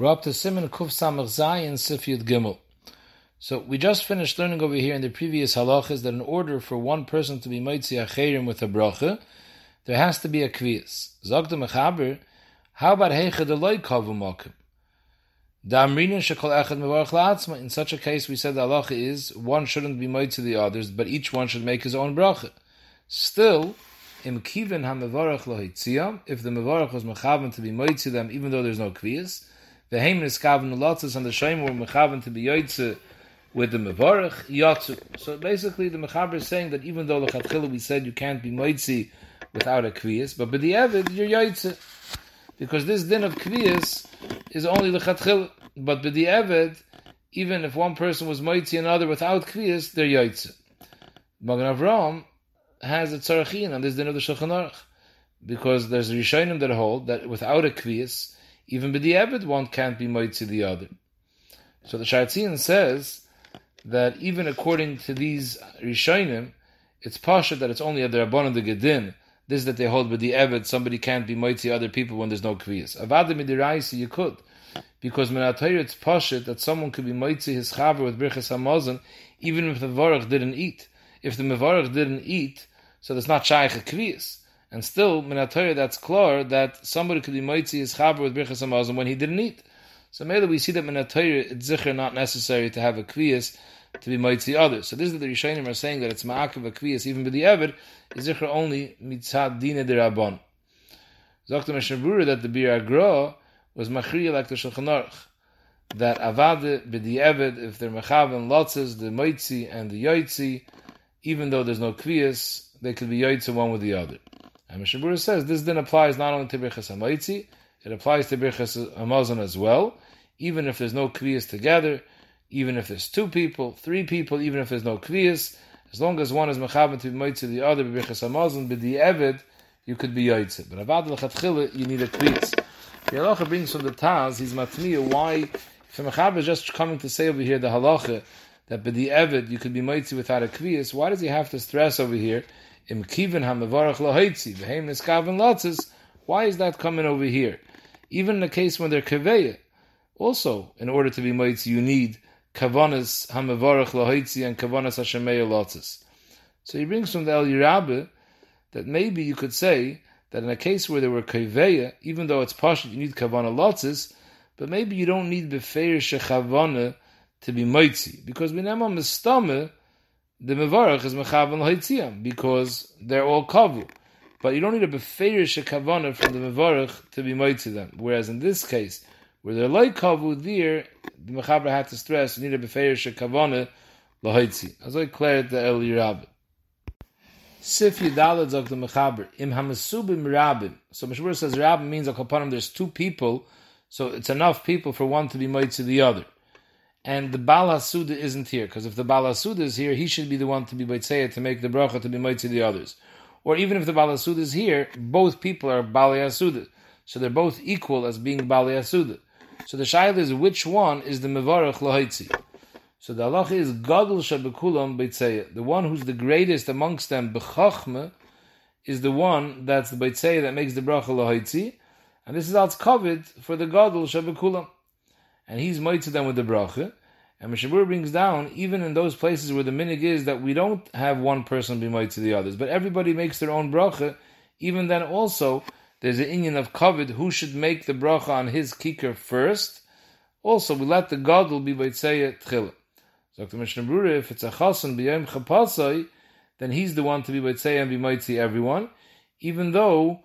We're up to Simon Kuf Samach Zayin Sif Gimel. So we just finished learning over here in the previous halachas that in order for one person to be Moitzi Acherim with a bracha, there has to be a kviyas. Zog the Mechaber, how about Heicha de Loi? Damrinin Shekol Echad Mevarach La'atzma. In such a case, we said the halacha is one shouldn't be Moitzi the others, but each one should make his own bracha. Still, im kiven ha-mevarach lo if the mevarach was mechaven to be moitzi them, even though there's no kviyas, the heim is kaven lotzes and the shaim were mechaven to be yoitze with the mevarach yatsu. So basically, the mechaber is saying that even though the chatchila we said you can't be moitzi without a kviyas, but by the evid you're because this din of kviyas is only the chatchila, but by the evid even if one person was moitzi another without kviyas, they're yoitze. Magen Avram has a tzarachin on this din of the Shulchan Aruch because there's a Rishonim that hold that without a kviyas even b'di'evid one can't be moitzi the other. So the Sharatzian says that even according to these Rishonim, it's pasha that it's only a derabon the gedin. This that they hold with the b'di'evid, somebody can't be moitzi other people when there's no kviyas. Avada midiraisi you could. Because minatayr it's pasha that someone could be moitzi his chaver with birchas hamazon even if the varach didn't eat. If the mevarach didn't eat, so there's not shaykh kviyas. And still, minatoya, that's clear that somebody could be moitzi his chaber with birchas hamazon when he didn't eat. So maybe we see that minatoya, it's zikr not necessary to have a kviyas to be moitzi others. So this is what the Rishonim are saying that it's ma'akiv a kviyas even with the ever is zikr only mitzad dina de rabban. Zokta Meshabura that the Bir Agra was machriya like the Shulchan Aruch. That avade b'di'eved, if they're mechav and lotzes, the moitzi and the yoitzi, even though there's no kviyas, they could be yoitzi one with the other. And Mishabura says this then applies not only to Birchas HaMaitzi, it applies to Birchas HaMazon as well, even if there's no Kviyas together, even if there's two people, three people, even if there's no Kviyas, as long as one is Mechavan to be Maitzi, the other Birchas HaMazon, the Eved, you could be Yaitze. But Avad L'chatchila, you need a Kviyas. The halacha brings from the Taz, he's matmiya, why, if Mechaber is just coming to say over here the halacha, that the Eved, you could be Maitzi without a Kviyas, why does he have to stress over here im kiven hamevarach loheitzi v'heim niskaven. Why is that coming over here? Even in the case when they're kaveya, also in order to be moitzi, you need kavanas hamevarach loheitzi and kavanas hashemeya lotzes. So he brings from the El Yirabe that maybe you could say that in a case where there were kaveya, even though it's partial, you need kavana lotzes, but maybe you don't need befeir shechavana to be moitzi because we nema mistame the mevarach is mechavan l'haitziam because they're all kavu. But you don't need a befeirish kavana from the mevarach to be moitzi them. Whereas in this case, where they're like kavu, there the mechaber had to stress you need a befeirish kavana l'haitzi. As I declared the El Yirab. Sif Yidalad of the mechaber im hamasubim rabim. So Meshmur says rabim means a kapanim. There's two people, so it's enough people for one to be to the other and the Bal Hasuda isn't here, because if the Bal Hasuda is here, he should be the one to be Baitzea to make the bracha to be Moitzi the others. Or even if the Bal Hasuda is here, both people are Bal Hasuda. So they're both equal as being Bal Hasuda. So the shaila is which one is the Mevarach Lohaitzi. So the halacha is Gadol Shabekulam Baitzea. The one who's the greatest amongst them, Bechachme, is the one that's the Baitzea that makes the bracha Lohaitzi. And this is it's covered for the Gadol Shabekulam. And he's Moitzi them with the bracha. And Mishabur brings down, even in those places where the minig is that we don't have one person be to the others, but everybody makes their own bracha, even then also, there's an Indian of Kovid who should make the bracha on his kicker first. Also, we let the gadol be Baitzaya Tchila. So, Dr. Mishnah if it's a chasan b'yayim chapasai, then he's the one to be Baitzaya and be Maitzi everyone, even though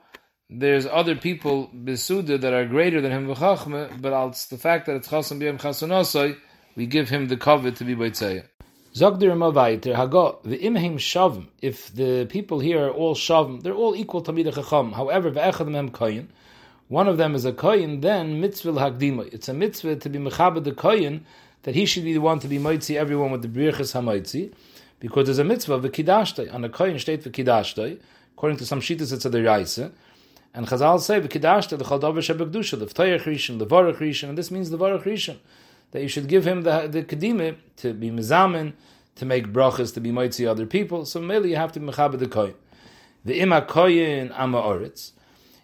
there's other people besuda that are greater than him v'chachme, but it's the fact that it's chasan b'yayim chasanasai, we give him the covet to be Baitzaya. The Imhim Shavim. If the people here are all Shavim, they're all equal to Chacham. However, Ve'echad Mem Koyin, one of them is a Koyin, then Mitzvah Hagdima. It's a mitzvah to be Mechabed the Koyin, that he should be the one to be Moitzi everyone with the Birchas HaMoitzi, because there's a mitzvah V'Kidashtoi. On a Koyin state V'Kidashtoi, according to some Shittas it's a Deraisa, and Chazal say V'Kidashtoi, the Chaldover Shebekdusha, the V'Toyach Rishon, the Vorach Rishon, and this means the Vorach Rishon that you should give him the the kedime to be mizamin, to make brachas, to be mighty other people. So mainly you have to be mechaber the koyin. The ima koyin ama oritz.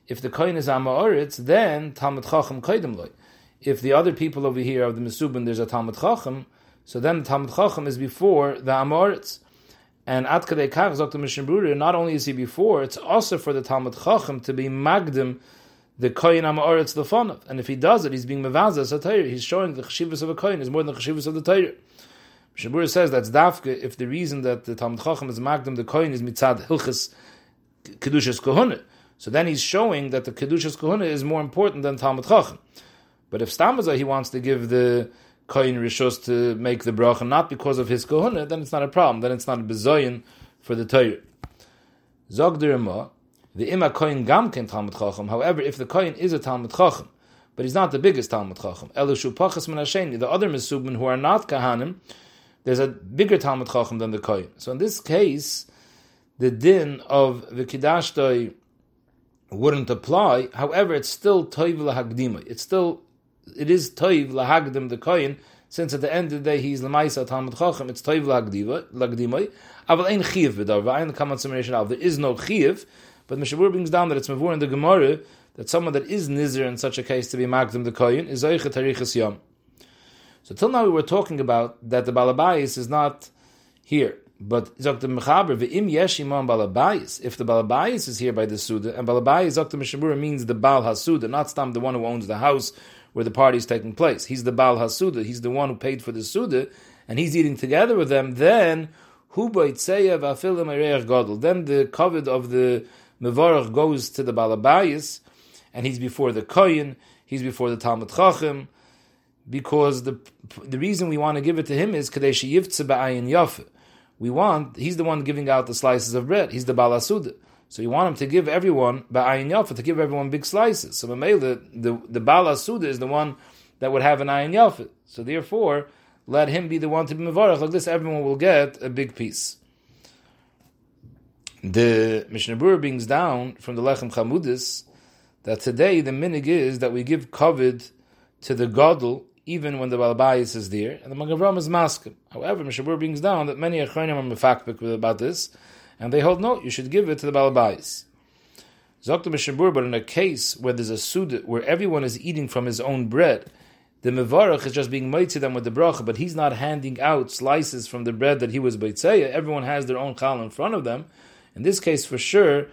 If the koyin is ama oritz, then talmud chacham koydem loy. if the other people over here of the Mesubin, there's a Talmud Chacham, so then the Talmud Chacham is before the Amoritz. And At Kadei Kach, Dr. Mishnah not only is he before, it's also for the Talmud Chacham to be Magdim, the Koyin Amoritz Lefonov. And if he does it, he's being Mevazah a Torah. He's showing the Chashivas of a Koyin is more than the Chashivas of the Torah. Mishnah says that's Dafka if the reason that the Talmud Chacham is Magdim, the Koyin is Mitzad Hilchas Kedushas Kohuna. So then he's showing that the Kedushas Kohuna is more important than Talmud Chacham. But if Stamaza he wants to give the Kohen Rishos to make the bracha not because of his Kohuna, then it's not a problem. Then it's not a bezoyin for the Torah. Zog the Ima Kohen Gamken Talmud Chacham. However, if the Kohen is a Talmud Chacham, but he's not the biggest Talmud Chacham, Elushu Pachas Menasheni, the other Mesubin who are not Kahanim, there's a bigger Talmud Chacham than the Kohen. So in this case, the din of the Kiddashtoi wouldn't apply. However, it's still Toiv Lahagdima. It's still it is toiv lahagdim the koyin, since at the end of the day he's lemaisa talmud chacham. It's toiv lahagdimai. Aval ein chiv b'dar v'ayin kamat summation al. There is no chiv, but Mishabur brings down that it's mavur in the Gemara that someone that is nizir in such a case to be magdim the koyin is oichet tarichas yom. So till now we were talking about that the balabais is not here. But Dr. Mechaber, v'im yesh imam balabayis. If the balabayis is here by the Suda, and balabayis, Dr. Mishabura means the Baal HaSuda, not Stam, the one who owns the house where the party is taking place. He's the Baal HaSuda, he's the one who paid for the Suda, and he's eating together with them, then then the covet of the Mevarach goes to the Balabayas, and he's before the Koyin, he's before the Talmud Chachim, because the the reason we want to give it to him is Kadesh Yivtze Ba'ayin Yafe. We want, he's the one giving out the slices of bread, he's the Balasuda. So you want him to give everyone ba'ayin yafa to give everyone big slices. So the the the Balasuda is the one that would have an ayin yafa. So therefore, let him be the one to be mevarach. Like this, everyone will get a big piece. The Mishnah Berurah brings down from the Lechem Chamudis that today the minig is that we give covet to the gadol even when the balbayis is there, and the Magavram is maskim. However, Mishnah Berurah brings down that many achronim are mefakbik about this and they hold no, you should give it to the balabais. Zokta Mishabur, but in a case where there's a suda where everyone is eating from his own bread, the mevarach is just being made to them with the bracha, but he's not handing out slices from the bread that he was beitzeya. Everyone has their own chal in front of them. In this case, for sure,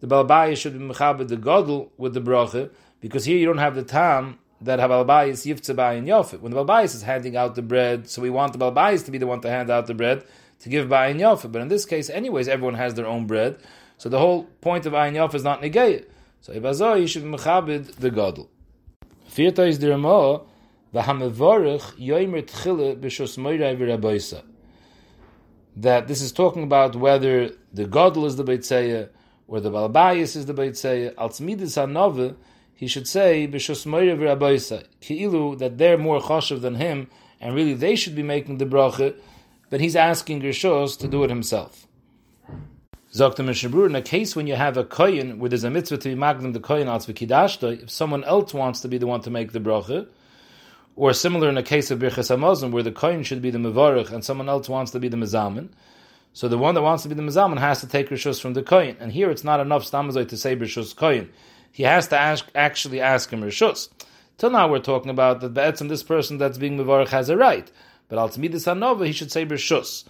the balabais should be mechabed the godel with the bracha, because here you don't have the time that Habalbayis Yiftzabay and Yofit. When the Balbayis is handing out the bread, so we want the Balbayis to be the one to hand out the bread, to give by Ayin Yofit. But in this case, anyways, everyone has their own bread. So the whole point of Ayin Yofit is not negayah. So Ibazah, you should be mechabed the. Vierta is the Ramah. That this is talking about whether the Gadol is the Beitzeya, or the Balabayas is the Beitzeya. Als midis hanove, he should say b'shos moirai v'raboisa. Ki'ilu, that they're more choshev than him, and really they should be making the bracha, but he's asking Rishos to do it himself. Zokta Mishabur, in a case when you have a koyin, where there's a mitzvah to be magnim the koyin al if someone else wants to be the one to make the bracha, or similar in a case of Birchas Hamazon, where the koyin should be the mevarich and someone else wants to be the mezamin, so the one that wants to be the mezamin has to take rishus from the koyin. And here it's not enough stamazoi to say rishus koyin. He has to ask, actually ask him rishus. Till now we're talking about that be'etzim, this person that's being mevarich has a right. But al Tmidis Hanova, he should say Rishus.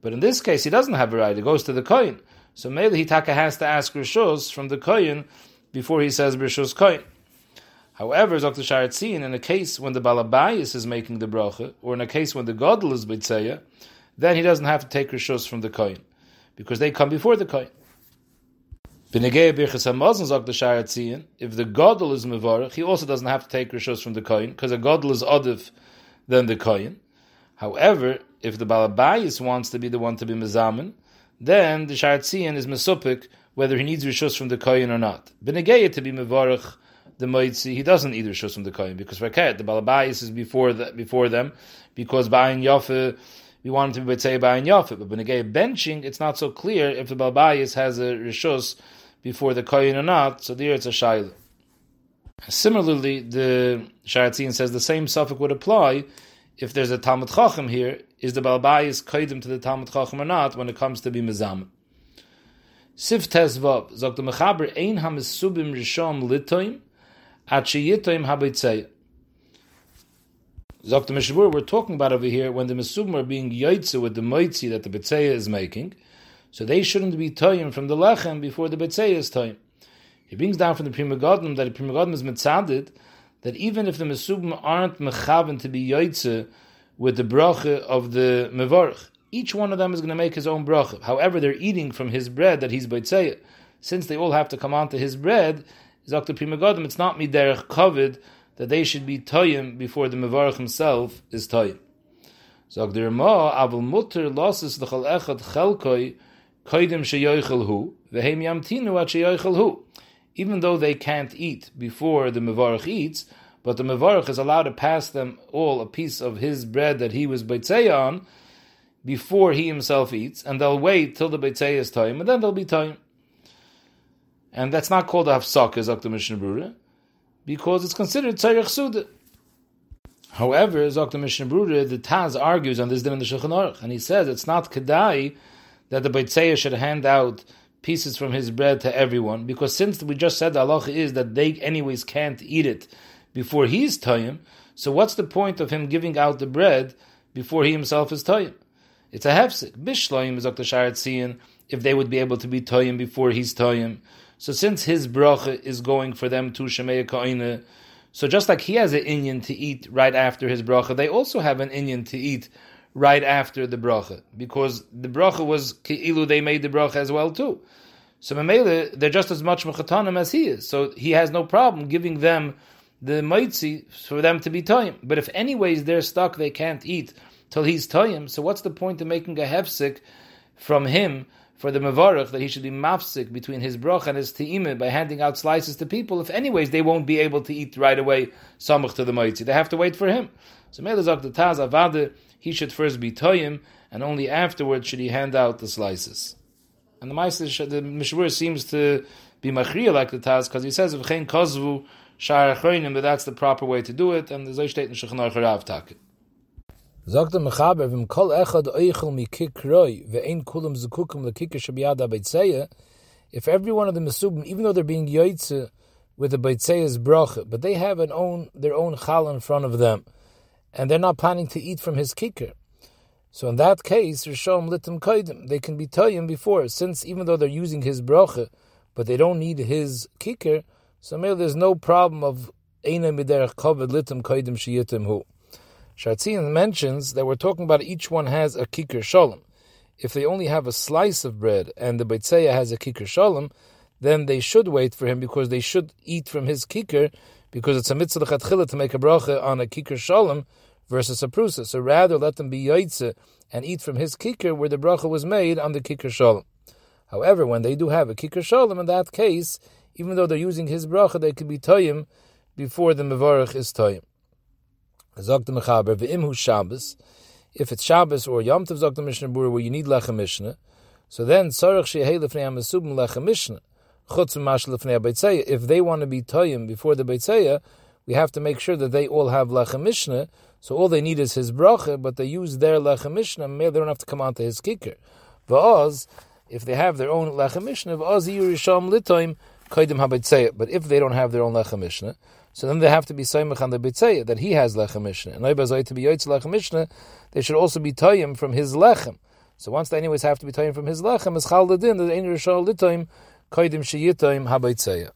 But in this case, he doesn't have a right. It goes to the Kohen. So maybe Hitaka has to ask Rishus from the Kohen before he says Rishus Kohen. However, Dr. Sharatzin, in a case when the Balabayas is making the bracha, or in a case when the Godel is Bitzeya, then he doesn't have to take Rishus from the Kohen, because they come before the Kohen. If the Godel is Mevarach, he also doesn't have to take Rishus from the Kohen, because a Godel is Odif than the Kohen. However, if the Balabayis wants to be the one to be Mezamin, then the Sharatzian is Mesupik whether he needs Rishus from the Koyin or not. Benegeya to be Mevarach, the Moitzi, he doesn't either Rishus from the Koyin because Raket, the Balabayis is before, the, before them because Bayin Yafe, we want him to be say Bayin Yafe. But when Benegeya benching, it's not so clear if the Balabayis has a Rishus before the Koyin or not, so there it's a Shaila. Similarly, the Sharatzian says the same suffix would apply if there's a Talmud Chacham here, is the Balbayis kaidim to the Talmud Chacham or not when it comes to be Mizam. Sif Tezvav, zog the Mechaber, ein ha-mesubim rishom litoim, at sheyitoim ha Dr. Mishabur, we're talking about over here when the Mesubim are being yaitze with the moitzi that the Betzeya is making, so they shouldn't be toyim from the lechem before the Betzeya is toyim. He brings down from the Pri Megadim that the Pri Megadim is mitzadid, that even if the Mesubim aren't mechaven to be yaitze with the bracha of the Mevorach, each one of them is going to make his own bracha. However, they're eating from his bread that he's Betzeya. Since they all have to come onto his bread. Pri Megadim, it's not miderech kovid that they should be toyim before the Mevarach himself is toyim. Zog der Ma, avul mutter losses l'chal echad chelkoi koidim sheyoichel hu, vehem yamtinu at sheyoichel hu. Even though they can't eat before the Mevarach eats, but the Mevarach is allowed to pass them all a piece of his bread that he was Beitzei on before he himself eats, and they'll wait till the Beitzei is time, and then they'll be time. And that's not called a hafsak, as Dr. Mishnah because it's considered tzarech suda. However, Dr. Mishnah Brura, the Taz argues on this din in the Shulchan Aruch, and he says it's not kedai that the Beitzeya should hand out pieces from his bread to everyone, because since we just said the halacha is that they anyways can't eat it before he's toyim, so what's the point of him giving out the bread before he himself is toyim? It's a hefsek. Bishloim is Dr. Sharat if they would be able to be toyim before he's toyim. So since his bracha is going for them to Shemaya Ka'ina, so just like he has an Inyan to eat right after his bracha, they also have an Inyan to eat right after the bracha, because the bracha was Ki'ilu, they made the bracha as well too. So Mamela, they're just as much Mechatanim as he is, so he has no problem giving them the Maitzi for them to be Toyim. But if anyways they're stuck, they can't eat till he's Toyim, so what's the point of making a hefsik from him for the Mavarach that he should be mafsik between his broch and his te'imah by handing out slices to people, if anyways they won't be able to eat right away samach to the moitzi. They have to wait for him. So Melazak the Taz Avada, he should first be toyim, and only afterwards should he hand out the slices. And the Meister, the Mishmur seems to be machriya like the Taz, because he says, if V'chein kozvu shar but that's the proper way to do it, and the Zoy in Shechon Archarav Takit. Sagt der Mechaber, wenn kol echad oichel mi kikroi, ve'ein kulam zukukum lekikah shabiyada beitzeya, if every one of the mesubim, even though they're being yoitze with the beitzeya's bracha, but they have an own, their own chal in front of them, and they're not planning to eat from his kicker. So in that case, Rishom litim koidim, they can be toyim before, since even though they're using his bracha, but they don't need his kicker, so maybe there's no problem of eina miderech kovid litim koidim shiyitim hu. Shartzian mentions that we're talking about each one has a kikar shalom. If they only have a slice of bread and the beitzeya has a kikar shalom, then they should wait for him because they should eat from his kikar because it's a mitzvah to make a bracha on a kikar shalom versus a prusa. So rather let them be yaitze and eat from his kikar where the bracha was made on the kikar shalom. However, when they do have a kikar shalom, in that case, even though they're using his bracha, they could be toyim before the mevarach is toyim. Zog the Mechaber, V'imhu Shabbos, if it's Shabbos or Yom Tov Zog the Mishnah Bura, where you need Lechem Mishnah, so then Tzarech Shehei Lefnei HaMesubim Lechem Mishnah, Chutz Mash Lefnei if they want to be Toyim before the Beitzeya, we have to make sure that they all have Lechem Mishnah, so all they need is his bracha, but they use their Lechem Mishnah, they don't have to come onto his kicker. V'oz, if they have their own Lechem Mishnah, V'oz Yirisham Litoim, Kaidim HaBeitzeya, but if they don't have their own Lechem Mishnah, so then they have to be Saimach on the Bitzeya, that he has Lechem Mishnah. And Oibazai to be Yoitz Lechem Mishnah, they should also be Toyim from his Lechem. So once they anyways have to be Toyim from his Lechem, is Chal Ladin, the Ein Rishon Litoim, Koidim Sheyitoim HaBitzeya.